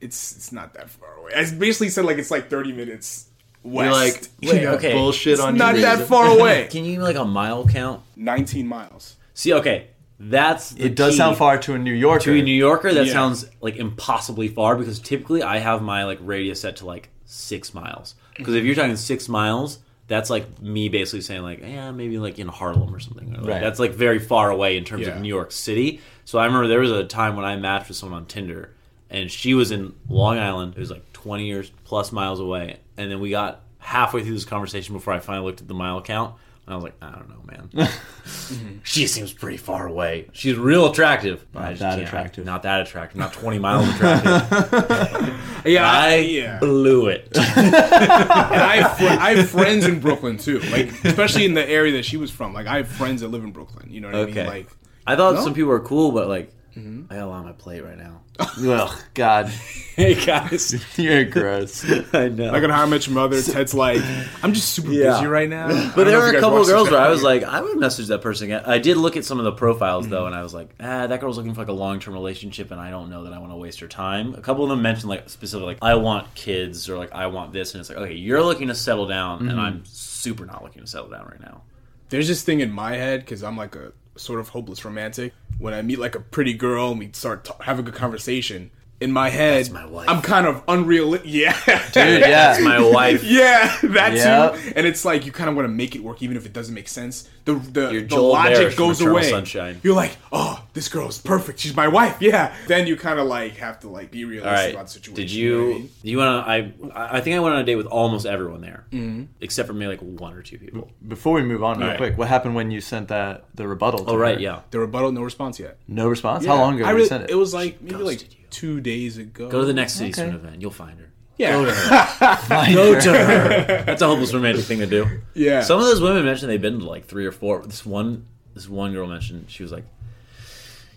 It's it's not that far away. I basically said like it's like 30 minutes west.
You're like,
Wait,
you know,
okay.
bullshit
it's
on
not
your
that
reason.
far away.
Can you give me like a mile count?
19 miles.
See, okay, that's the
It does sound far to a New Yorker.
To a New Yorker, that
Yeah.
sounds like impossibly far because typically I have my like radius set to like six miles. Because if you're talking six miles, that's like me basically saying like, yeah, maybe like in Harlem or something. Or, like,
Right.
That's like very far away in terms
Yeah.
of New York City. So I remember there was a time when I matched with someone on Tinder, and she was in Long Island. It was like 20 years plus miles away, and then we got halfway through this conversation before I finally looked at the mile count. And I was like, I don't know, man. Mm-hmm. she seems pretty far away. She's real attractive. but
Not
just
that
can't-
attractive.
Not that attractive. Not 20 miles attractive.
Yeah,
I
yeah.
blew it.
And I have, fr- I have friends in Brooklyn too. Like especially in the area that she was from. Like I have friends that live in Brooklyn. You know what I mean? Like
I thought
No?
some people were cool, but like, Mm-hmm. I got a lot on my plate right now.
Ugh, God,
hey guys,
you're gross.
I know.
like on How I Met Your Mother, Ted's like, I'm just super
Yeah.
busy right now.
But there
know
were a couple of girls where. I was like, I would message that person again. I did look at some of the profiles though, mm-hmm. and I was like, ah, that girl's looking for like a long term relationship, and I don't know that I want to waste her time. A couple of them mentioned like specifically, like I want kids or like I want this, and it's like, okay, you're looking to settle down, and mm-hmm. I'm super not looking to settle down right now.
there's this thing in my head because I'm like a sort of hopeless romantic. When I meet like a pretty girl and we start ta- having a good conversation, in my head,
That's my wife.
I'm kind of unreal. Yeah,
Dude, yeah.
That's my wife.
yeah, that
Yep.
too. And it's like you kind of want to make it work, even if it doesn't make sense. The the, the logic goes away.
Sunshine.
You're like, oh, this girl's perfect. She's my wife. Yeah. Then you kind of like have to like be realistic
All right.
about the situation.
Did
you? know
you?
what I mean?
You want to? I I think I went on a date with almost everyone there, mm-hmm. except for maybe like one or two people.
Before we move on, real
Alright.
quick, what happened when you sent that the rebuttal? to
Oh right,
her?
yeah.
The rebuttal, no response yet.
No response. How long ago
I
did
really,
you send it?
It was like maybe
ghosted
like
you.
Two days ago.
Go to the next city
Okay.
Swoon event. You'll find her.
Yeah.
Go to her. Go to her. That's a hopeless romantic thing to do.
Yeah.
Some of those women mentioned they've been to like three or four. This one, this one girl mentioned she was like,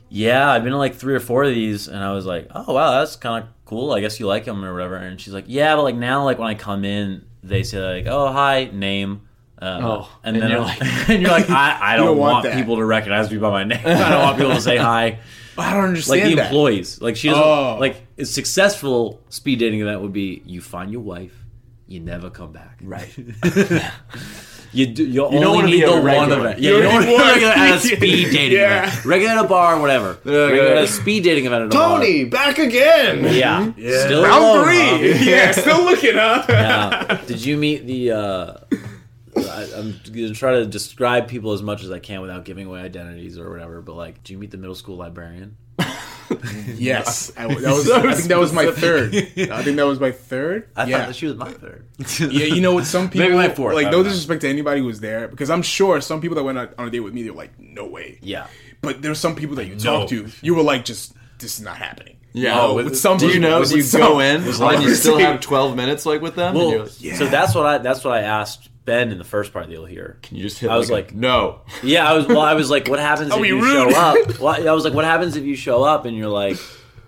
"Yeah, I've been to like three or four of these," and I was like, "Oh wow, that's kind of cool. I guess you like them or whatever." And she's like, "Yeah, but like now, like when I come in, they say like, oh hi, name." Um,
Oh,
and,
and
then
you're like-
and you're like, I, I don't,
don't want
people to recognize me by my name. I don't want people to say hi
I don't understand
like the
that.
employees. Like she doesn't
Oh.
like a successful speed dating event would be you find your wife, you never come back.
right.
You do, you,
don't
only
wanna
need the one event. Yeah,
You
you
don't
don't want to regular at a speed dating
Yeah.
event. Regular at a bar, or whatever. Regular at a speed dating event at a
Tony, back again.
bar. Yeah. Still
Round
alone,
three.
huh?
yeah, still looking, huh?
Yeah. Did you meet the? Uh, I'm gonna try to describe people as much as I can without giving away identities or whatever. But like, do you meet the middle school librarian?
Yes, I, that was. I think that was my third. I think that was my third.
I
yeah.
thought that she was my third.
yeah, you know what? Some people
Maybe my fourth,
like
don't
no
know.
disrespect to anybody who was there because I'm sure some people that went on on a date with me they're like no way.
Yeah.
But there's some people that you
No.
talk to you were like just this is not happening.
Yeah.
Oh,
with-
with some
Do you know?
with
Do you
some-
go in and you still have 12 minutes like with them?
Well,
you're like,
so that's what I that's what I asked Ben in the first part the deal here.
you just hit.
I was
like, a-
like-
no.
Yeah, I was. Well, I was like, what happens if you
rude.
show up? Well, I was like, what happens if you show up and you're like,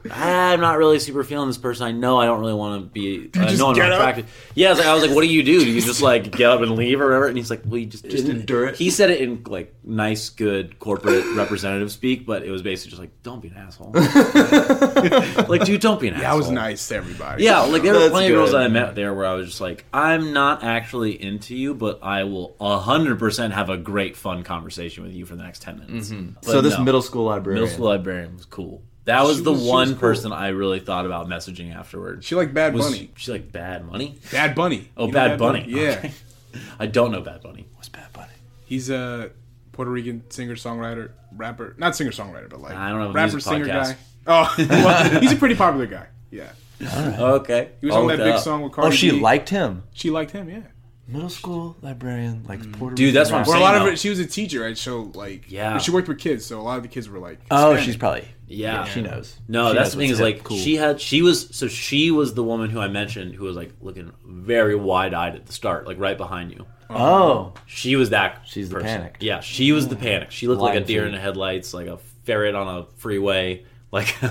I'm not really super feeling this person. I know I don't really want to be. I uh,
just
know I'm
get
not
up?
attracted. Yeah, I was like, I was like, what do you do? Do you just like get up and leave or whatever? And he's like, well, you just just
endure it.
He said it in like nice, good corporate representative speak, but it was basically just like, don't be an asshole. like, dude, don't be an asshole.
I was nice to everybody.
Yeah, like there were
That's
plenty of girls that I met there where I was just like, I'm not actually into you, but I will hundred percent have a great fun conversation with you for the next ten minutes. Mm-hmm. But
so this
no.
middle school librarian.
middle school librarian was cool. That was
She
the
was- she
one
was cool.
person I really thought about messaging afterwards.
She like Bad
was
Bunny.
she like Bad Money?
Bad Bunny.
Oh,
You know
Bad Bunny.
Yeah.
Okay. I don't know Bad Bunny.
What's Bad Bunny?
He's a Puerto Rican singer songwriter, rapper. Not singer songwriter, but like
I don't have a
rapper
music
singer
podcast.
guy. Oh, well, he's a pretty popular guy. Yeah,
Okay,
he was
I'll
on
look
that big
up.
song with oh, Cardi
Oh, she
B.
liked him.
She liked him. Yeah.
Middle school librarian likes mm. Puerto
Dude,
Rican
that's what I'm
rap.
Or a
saying,
lot of
though.
it. She was a teacher, right? So like,
Yeah.
She worked with kids, so a lot of the kids were like.
Oh,
Hispanic.
she's probably.
Yeah.
she knows.
No,
She
that's
knows
the thing is like
cool.
she had she was so she was the woman who I mentioned who was like looking very wide eyed at the start, like right behind you.
Oh,
She was that.
She's the panic.
Yeah, she was the panic. She looked like a deer
King.
in the headlights, like a ferret on a freeway, like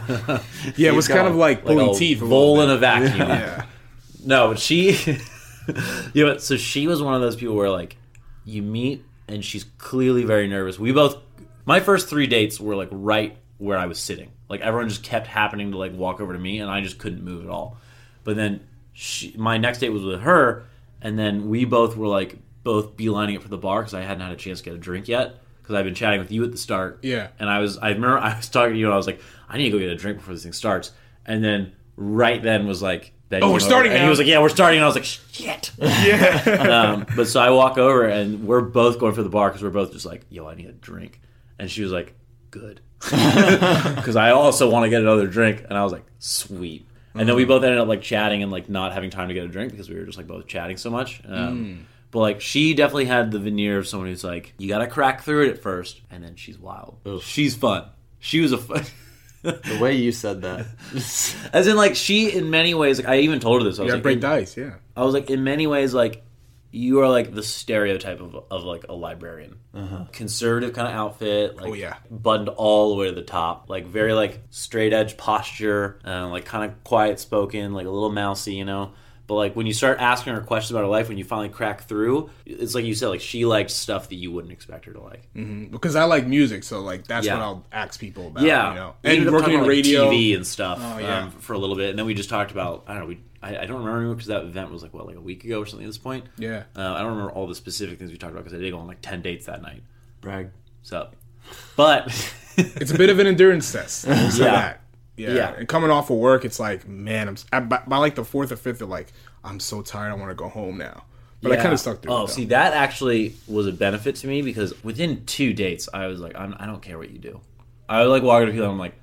Yeah, it was kind of like
like
pulling
a
teeth. A
vole in a
bit.
vacuum.
Yeah.
No, but she, you know, so she was one of those people where like you meet and she's clearly very nervous. We both, my first three dates were like right where I was sitting. Like everyone just kept happening to like walk over to me, and I just couldn't move at all. But then she, my next date was with her, and then we both were like both beelining it for the bar because I hadn't had a chance to get a drink yet because I've been chatting with you at the start.
Yeah.
And I was, I remember I was talking to you, and I was like, I need to go get a drink before this thing starts. And then right then was like,
Oh, we're
over,
starting
and he was like, yeah, we're starting. And I was like, shit.
Yeah.
um, but so I walk over and we're both going for the bar because we're both just like, yo, I need a drink. And she was like, good. Because I also want to get another drink. And I was like, sweet. And then we both ended up like chatting and like not having time to get a drink because we were just like both chatting so much. Um, But like she definitely had the veneer of someone who's like, you got to crack through it at first. And then she's wild. She's fun. She was a fun.
the way you said that.
As in, like, she, in many ways, like, I even told her this. I was
yeah,
like,
break
in-
dice. Yeah.
I was like, in many ways, like you are like the stereotype of, of like a librarian, conservative kind of outfit, like
Oh, yeah.
buttoned all the way to the top, like very like straight edge posture, uh, like kind of quiet spoken, like a little mousy, you know. But like when you start asking her questions about her life, when you finally crack through, it's like you said, like she liked stuff that you wouldn't expect her to like.
Because I like music, so like that's
Yeah.
what I'll ask people about.
Yeah,
You know? And working in
like,
radio.
TV and stuff.
Oh, yeah.
um, for a little bit, and then we just talked about I don't know. We I, I don't remember because that event was like what like a week ago or something at this point.
Yeah.
uh, I don't remember all the specific things we talked about because I did go on like ten dates that night.
Brag.
So, but
It's a bit of an endurance test. We'll
Yeah.
that. Yeah.
Yeah.
And coming off of work, it's like, man, I'm I, by, by like the fourth or fifth, they're like, I'm so tired. I want to go home now. But I kind of stuck through.
Oh,
it,
see, that actually was a benefit to me because within two dates, I was like, I'm, I don't care what you do. I would like walk up to people. and I'm like,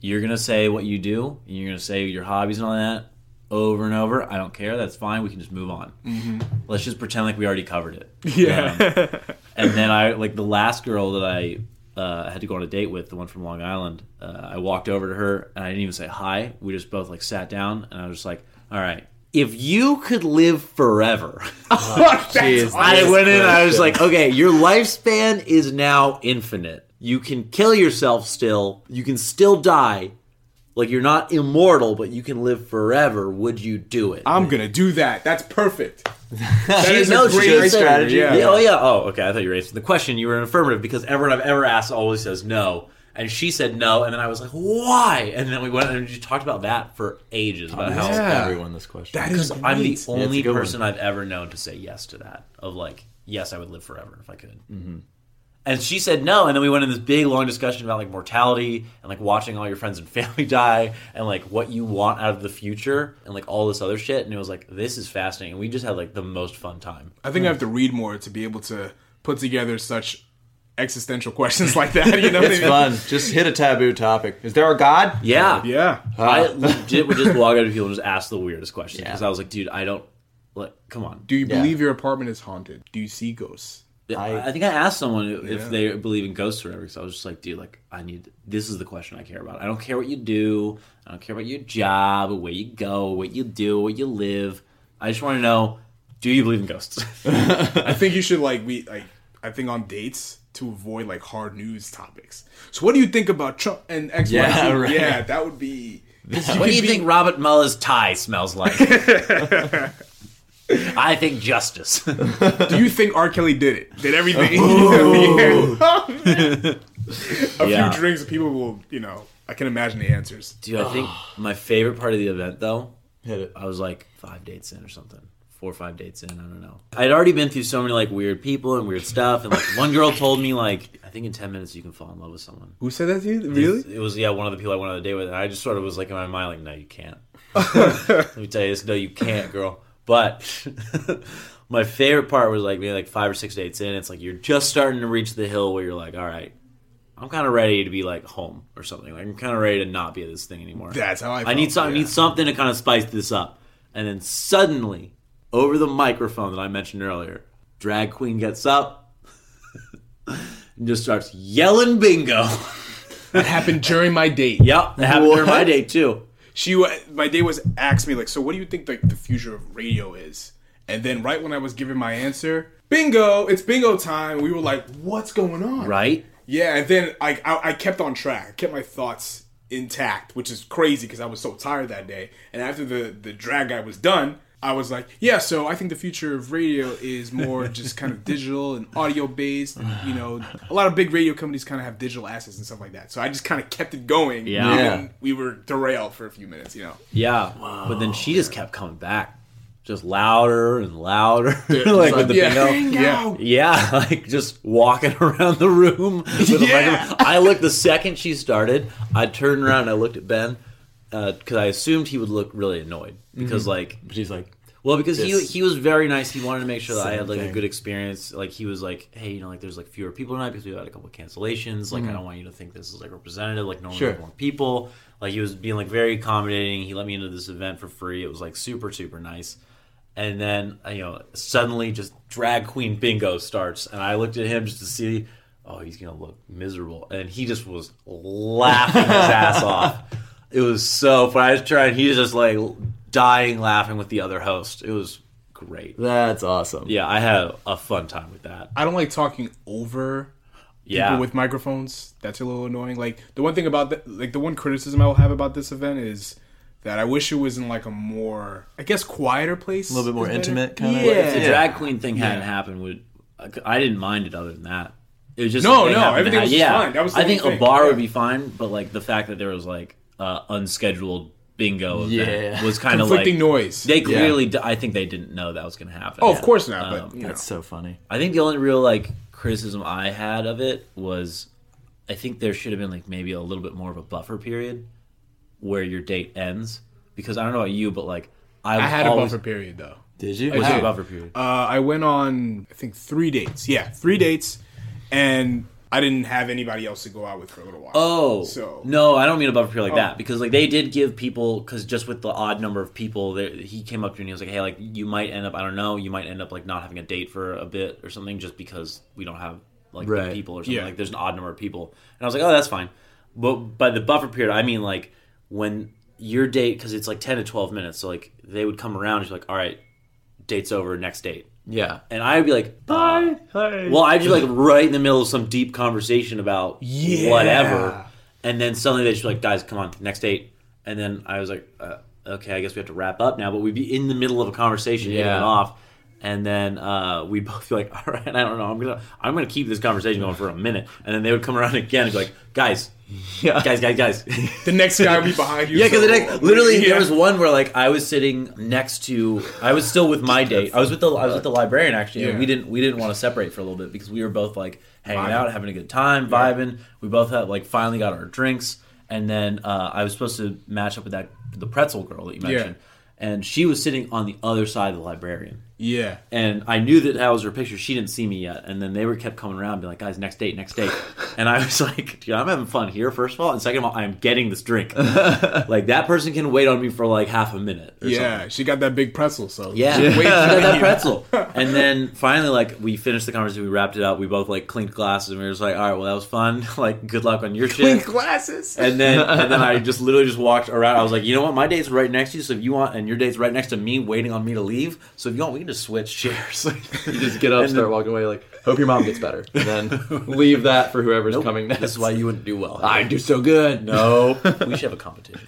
you're gonna say what you do. And you're gonna say your hobbies and all that over and over. I don't care. That's fine. We can just move on. Mm-hmm. Let's just pretend like we already covered it.
Yeah.
Um, and then I like the last girl that I uh, had to go on a date with, the one from Long Island. Uh, I walked over to her and I didn't even say hi. We just both like sat down and I was just like, all right. If you could live forever,
That's
I went in and I was like, okay, your lifespan is now infinite. You can kill yourself still. You can still die. Like you're not immortal, but you can live forever. Would you do it?
I'm gonna do that. That's perfect. That
She-
is
no,
a great
did
strategy. Yeah.
Oh yeah. Oh, okay. I thought you were answering the question. You were an affirmative because everyone I've ever asked always says no, and she said no, and then I was like, why? And then we went and you talked about that for ages about how
Yeah.
everyone this question.
That is
I'm the only
a good one.
person I've ever known to say yes to that. Of like, yes, I would live forever if I could. Mm-hmm. And she said no, and then we went in this big long discussion about like mortality and like watching all your friends and family die and like what you want out of the future and like all this other shit. And it was like, this is fascinating. And we just had like the most fun time.
I think I have to read more to be able to put together such existential questions like that. You know, what I
It's
mean?
fun. Just hit a taboo topic. Is there a God?
Yeah,
Yeah.
I legit would just walk out to people and just ask the weirdest questions
Yeah.
because I was like, dude, I don't. Like, come on.
Do you
Yeah.
believe your apartment is haunted? Do you see ghosts?
I, I think I asked someone if
Yeah.
they believe in ghosts or whatever. So I was just like, dude, like I need. This is the question I care about. I don't care what you do. I don't care about your job, where you go, what you do, where you live. I just want to know: Do you believe in ghosts?
I think you should like we like. I think on dates to avoid like hard news topics. So, what do you think about Trump and X?
Yeah, right.
yeah, that would be.
What do you
be-
think Robert Mueller's tie smells like? I think justice.
Do you think R. Kelly did it? Did everything? Oh, a
Yeah.
few drinks, and people will, you know. I can imagine the answers.
Dude, I think my favorite part of the event though,
Hit it.
I was like five dates in or something. Four or five dates in, I don't know. I'd already been through so many like weird people and weird stuff, and like one girl told me like, I think in ten minutes you can fall in love with someone.
Who said that to you? Really?
It was yeah, one of the people I went on a date with, and I just sort of was like in my mind, like, no, you can't. Let me tell you this, no, you can't, girl. But my favorite part was like maybe like five or six dates in. It's like you're just starting to reach the hill where you're like, all right, I'm kind of ready to be like home or something. Like I'm kind of ready to not be at this thing anymore.
That's how I.
I need some, I
yeah.
need something to kind of spice this up. And then suddenly, over the microphone that I mentioned earlier, drag queen gets up and just starts yelling bingo.
That happened during my date.
yep, that happened during my date too.
She, my day was asked me like, so what do you think like the future of radio is? And then right when I was giving my answer, bingo, it's bingo time. We were like, what's going on?
Right?
Yeah, and then I, I I kept on track. I kept my thoughts intact, which is crazy because I was so tired that day. And after the the drag guy was done, I was like, yeah. So I think the future of radio is more just kind of digital and audio based. And, you know, a lot of big radio companies kind of have digital assets and stuff like that. So I just kind of kept it going.
Yeah.
and we were derailed for a few minutes. You know,
Yeah. But then she just kept coming back. Just louder and louder. like with the
yeah,
bingo.
yeah.
Yeah, like just walking around the room. With
Yeah.
microphone. I looked the second she started. I turned around and I looked at Ben uh, because I assumed he would look really annoyed because like
she's like,
well because he
This-
he was very nice. He wanted to make sure that I had like a good experience. Like he was like, hey, you know, like there's like fewer people tonight because we had a couple of cancellations. Like I don't want you to think this is like representative. Like normally
Sure.
more people. Like he was being like very accommodating. He let me into this event for free. It was like super super nice. And then uh, you know suddenly just drag queen bingo starts, and I looked at him just to see. Oh, he's gonna look miserable, and he just was laughing his ass off. It was so funny. I was trying. He was just like dying laughing with the other host. It was great.
that's awesome.
Yeah, I had a fun time with that.
I don't like talking over
Yeah,
people with microphones. That's a little annoying. Like the one thing about the, like the one criticism I will have about this event is that I wish it was in like a more, I guess, quieter place.
A little bit more
is better.
intimate kinda?
Yeah.
if the drag queen thing hadn't happened, would I didn't mind it other than that. It was just
No, no, everything was
yeah.
fine. That was the
I
only
think a bar
Yeah.
would be fine, but like the fact that there was like uh, unscheduled bingo event
Yeah.
was kind of like
conflicting noise.
they clearly. d I I think they didn't know that was going to happen.
oh, of course not.
Um,
But you know.
That's so funny.
I think the only real like criticism I had of it was I think there should have been like maybe a little bit more of a buffer period where your date ends because I don't know about you, but like I,
I had
always,
a buffer period though.
Did you?
What's
I
your
did.
buffer period?
Uh, I went on, I think, three dates. Yeah, three dates, and I didn't have anybody else to go out with for a little while.
Oh,
so
no, I don't mean a buffer period like
Oh.
that because like they did give people because just with the odd number of people, there, he came up to me and he was like, "Hey, like you might end up, I don't know, you might end up like not having a date for a bit or something just because we don't have like
Right.
the people or something.
Yeah.
Like there's an odd number of people." And I was like, "Oh, that's fine." But by the buffer period, I mean like when your date because it's like ten to twelve minutes, so like they would come around and be like, "All right, date's over, next date."
Yeah.
And I'd be like, bye. Well, I'd be like right in the middle of some deep conversation about
Yeah.
whatever. And then suddenly they just be like, guys, come on, next date. And then I was like, uh, okay, I guess we have to wrap up now. But we'd be in the middle of a conversation, getting
Yeah.
it off. And then uh, we'd both be like, all right, I don't know. I'm going to I'm gonna keep this conversation going for a minute. And then they would come around again and be like, guys,
Yeah.
guys, guys, guys.
the next guy would be behind you.
Yeah, because
so-
literally
Yeah.
there was one where like I was sitting next to I was still with my date. I was with the I was with the librarian actually. and we didn't we didn't want to separate for a little bit because we were both like hanging
Vibing.
out, having a good time, vibing. We both had like finally got our drinks, and then uh, I was supposed to match up with that the pretzel girl that you
Yeah.
mentioned, and she was sitting on the other side of the librarian.
Yeah.
And I knew that that was her picture. She didn't see me yet, and then they were kept coming around, being like, "Guys, next date, next date." And I was like, dude, I'm having fun here, first of all. And second of all, I'm getting this drink. like, that person can wait on me for like half a minute. Or
Yeah,
something.
she got that big pretzel, so
Yeah,
wait for
that, pretzel. And then finally, like, we finished the conversation, we wrapped it up. We both like clinked glasses, and we were just like, all right, well, that was fun. like, good luck on your shit.
glasses.
And then, and then I just literally just walked around. I was like, you know what? My date's right next to you. So if you want, and your date's right next to me, waiting on me to leave. So if you want, we can just switch chairs.
You just get up,
And
start
then-
walking away, like, hope your mom gets better. And then leave that for whoever's coming next.
This is why you wouldn't do well.
I do so good.
No, we should have a competition.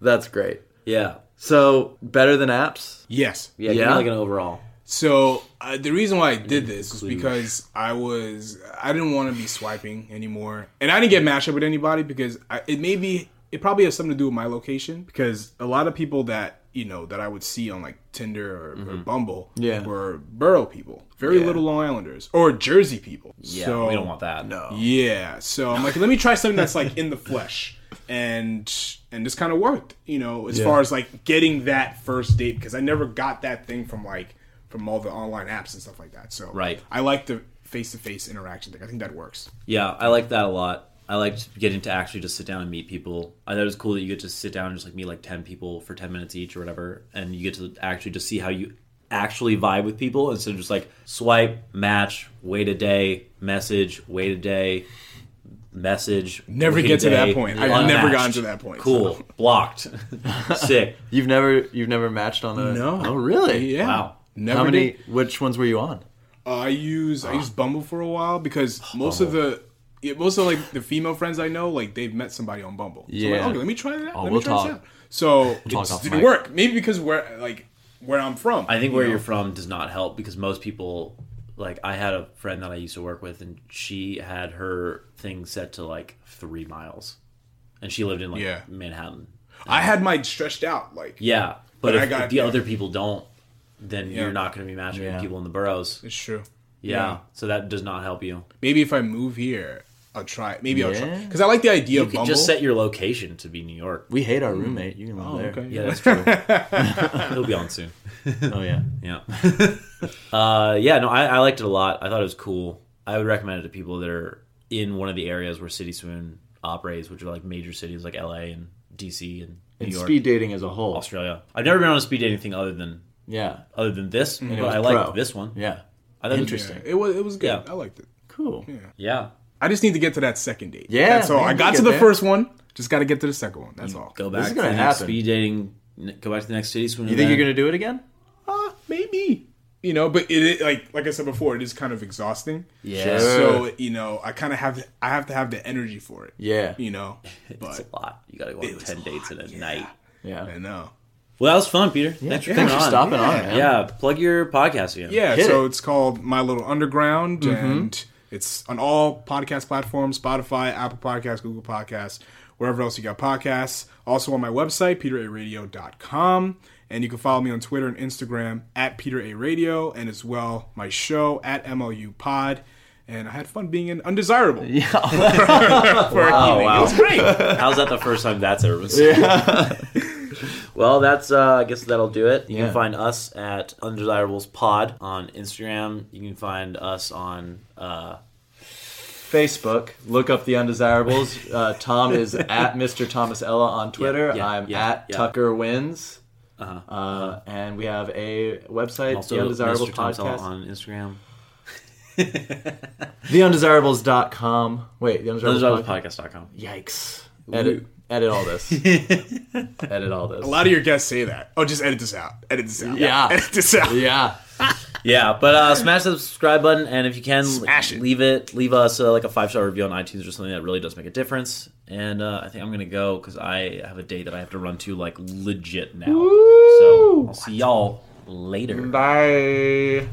That's great.
Yeah,
So, better than apps?
yes.
yeah,
Yeah?
like an overall.
So uh, the reason why I did this was because I was I didn't want to be swiping anymore, and I didn't get matched up with anybody because I, it may be it probably has something to do with my location because a lot of people that you know that I would see on like Tinder or, or mm-hmm. Bumble
Yeah.
were borough people, very little Long Islanders or Jersey people.
Yeah,
so,
we don't want that. No.
Yeah, so I'm like, let me try something that's like in the flesh, and and this kind of worked, you know, as far as like getting that first date because I never got that thing from like from all the online apps and stuff like that. So
Right.
I like the face to face interaction thing. I think that works.
Yeah, I like that a lot. I liked getting to actually just sit down and meet people. I thought it was cool that you get to sit down and just like meet like ten people for ten minutes each or whatever, and you get to actually just see how you actually vibe with people instead of just like swipe, match, wait a day, message, wait a day, message.
Never
wait a
get to that point. I've never gotten to that point,
Cool,
so.
blocked, sick.
You've never you've never matched on a
No.
Oh really?
Yeah.
Wow.
Never
How many
did.
which ones were you on?
Uh, I use I used Bumble for a while because most of the yeah, most of like the female friends I know, like they've met somebody on Bumble. So I'm like,
Yeah.
okay, let me try that. out.
Oh,
let
we'll
me try this out. So
talk
it didn't work. Maybe because where like where I'm from.
I think
you
where
know?
you're from does not help because most people, like I had a friend that I used to work with, and she had her thing set to like three miles, and she lived in like
Yeah.
Manhattan.
I had mine stretched out. Like
Yeah, but,
But
if,
I got-
if the
yeah.
other people don't, then
Yeah.
you're not going to be matching
Yeah.
with people in the boroughs.
it's true.
Yeah.
Yeah.
so that does not help you.
Maybe if I move here, I'll try. it. Maybe I'll try
Yeah.
because I like the idea
You
of
could
Bumble.
just set your location to be New York.
We hate our roommate. You can move
oh,
there.
okay.
Yeah, that's true. He'll be on soon.
Oh yeah.
Yeah. uh, yeah, no, I, I liked it a lot. I thought it was cool. I would recommend it to people that are in one of the areas where City Swoon operates, which are like major cities like LA and DC and New
And
York,
speed dating as a whole.
Australia. I've never been on a speed dating thing other than
Yeah.
other than this, but
it was
I liked
pro.
this one.
Yeah.
I thought it was-
Interesting.
Yeah, it was it was good.
Yeah.
I liked it.
Cool.
Yeah.
I just need to get to that second date.
Yeah,
that's all.
man,
I got to the
there.
first one. Just got to get to the second one. That's all.
Go back.
This
back
is
to
gonna
the next
happen.
speed dating. Go back to the next City
You think you're gonna do it again?
Uh, maybe. You know, but it, it like like I said before, it is kind of exhausting.
Yeah.
So you know, I kind of have to, I have to have the energy for it.
Yeah.
You know,
It's
but
a lot. You got to go on ten dates
lot,
in a
yeah.
night.
Yeah.
I know.
Well, that was fun, Peter. Thanks for
Thanks
coming
for
on.
stopping on,
Yeah.
man.
Yeah, plug your podcast again.
Yeah,
Hit
so
it.
it's called My Little Underground, and it's on all podcast platforms: Spotify, Apple Podcasts, Google Podcasts, wherever else you got podcasts. Also on my website, peteraradio.com. And you can follow me on Twitter and Instagram at Peter A Radio, and as well my show at MLU Pod. And I had fun being an undesirable. Yeah. for an evening. It was great.
How's that the first time that's ever been said? well, that's uh, I guess that'll do it. You
Yeah.
can find us at Undesirables Pod on Instagram. You can find us on uh,
Facebook. Look up the undesirables. Uh, Tom is at Mr. Thomas Ella on Twitter.
yeah,
I'm
yeah,
at
yeah.
Tucker Wins.
uh,
Uh, and we have a website,
also
The Undesirables
Mr.
Podcast.
on Instagram.
TheUndesirables.com. Wait, The Undesirables Podcast.
Undesirablespodcast.com.
Yikes. Edit, edit all this. edit all this.
A lot of your guests say that. Oh, just edit this out. Edit this out.
Yeah.
Edit this out.
Yeah.
Yeah, but uh, smash the subscribe button, and if you can,
Smash it.
leave it. Leave us uh, like a five star review on iTunes or something that really does make a difference. And uh, I think I'm gonna go because I have a date that I have to run to like legit now. So I'll see y'all later.
Bye.